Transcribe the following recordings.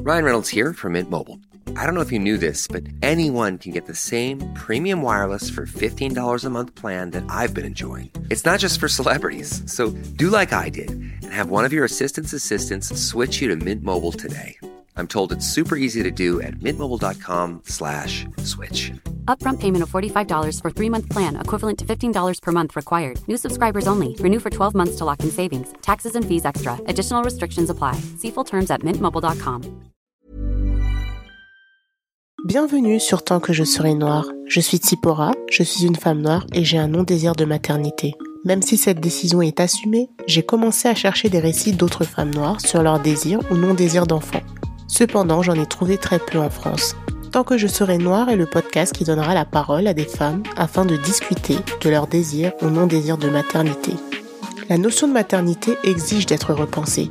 Ryan Reynolds here from Mint Mobile. I don't know if you knew this, but anyone can get the same premium wireless for $15 a month plan that I've been enjoying. It's not just for celebrities. So do like I did and have one of your assistant's assistants switch you to Mint Mobile today. I'm told it's super easy to do at mintmobile.com slash switch. Upfront payment of $45 for three-month plan, equivalent to $15 per month required. New subscribers only. Renew for 12 months to lock in savings. Taxes and fees extra. Additional restrictions apply. See full terms at mintmobile.com. Bienvenue sur Tant que je serai noire. Je suis Tsipora, je suis une femme noire et j'ai un non-désir de maternité. Même si cette décision est assumée, j'ai commencé à chercher des récits d'autres femmes noires sur leur désir ou non-désir d'enfant. Cependant, j'en ai trouvé très peu en France. Tant que je serai noire est le podcast qui donnera la parole à des femmes afin de discuter de leur désir ou non-désir de maternité. La notion de maternité exige d'être repensée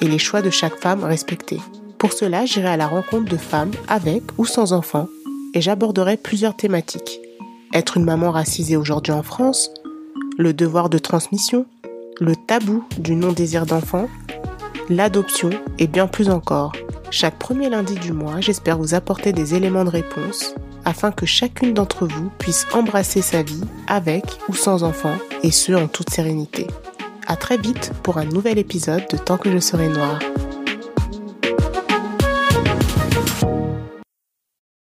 et les choix de chaque femme respectés. Pour cela, j'irai à la rencontre de femmes avec ou sans enfants et j'aborderai plusieurs thématiques. Être une maman racisée aujourd'hui en France, le devoir de transmission, le tabou du non-désir d'enfant, l'adoption et bien plus encore. Chaque premier lundi du mois, j'espère vous apporter des éléments de réponse afin que chacune d'entre vous puisse embrasser sa vie avec ou sans enfant et ce en toute sérénité. À très vite pour un nouvel épisode de Tant que je serai noire.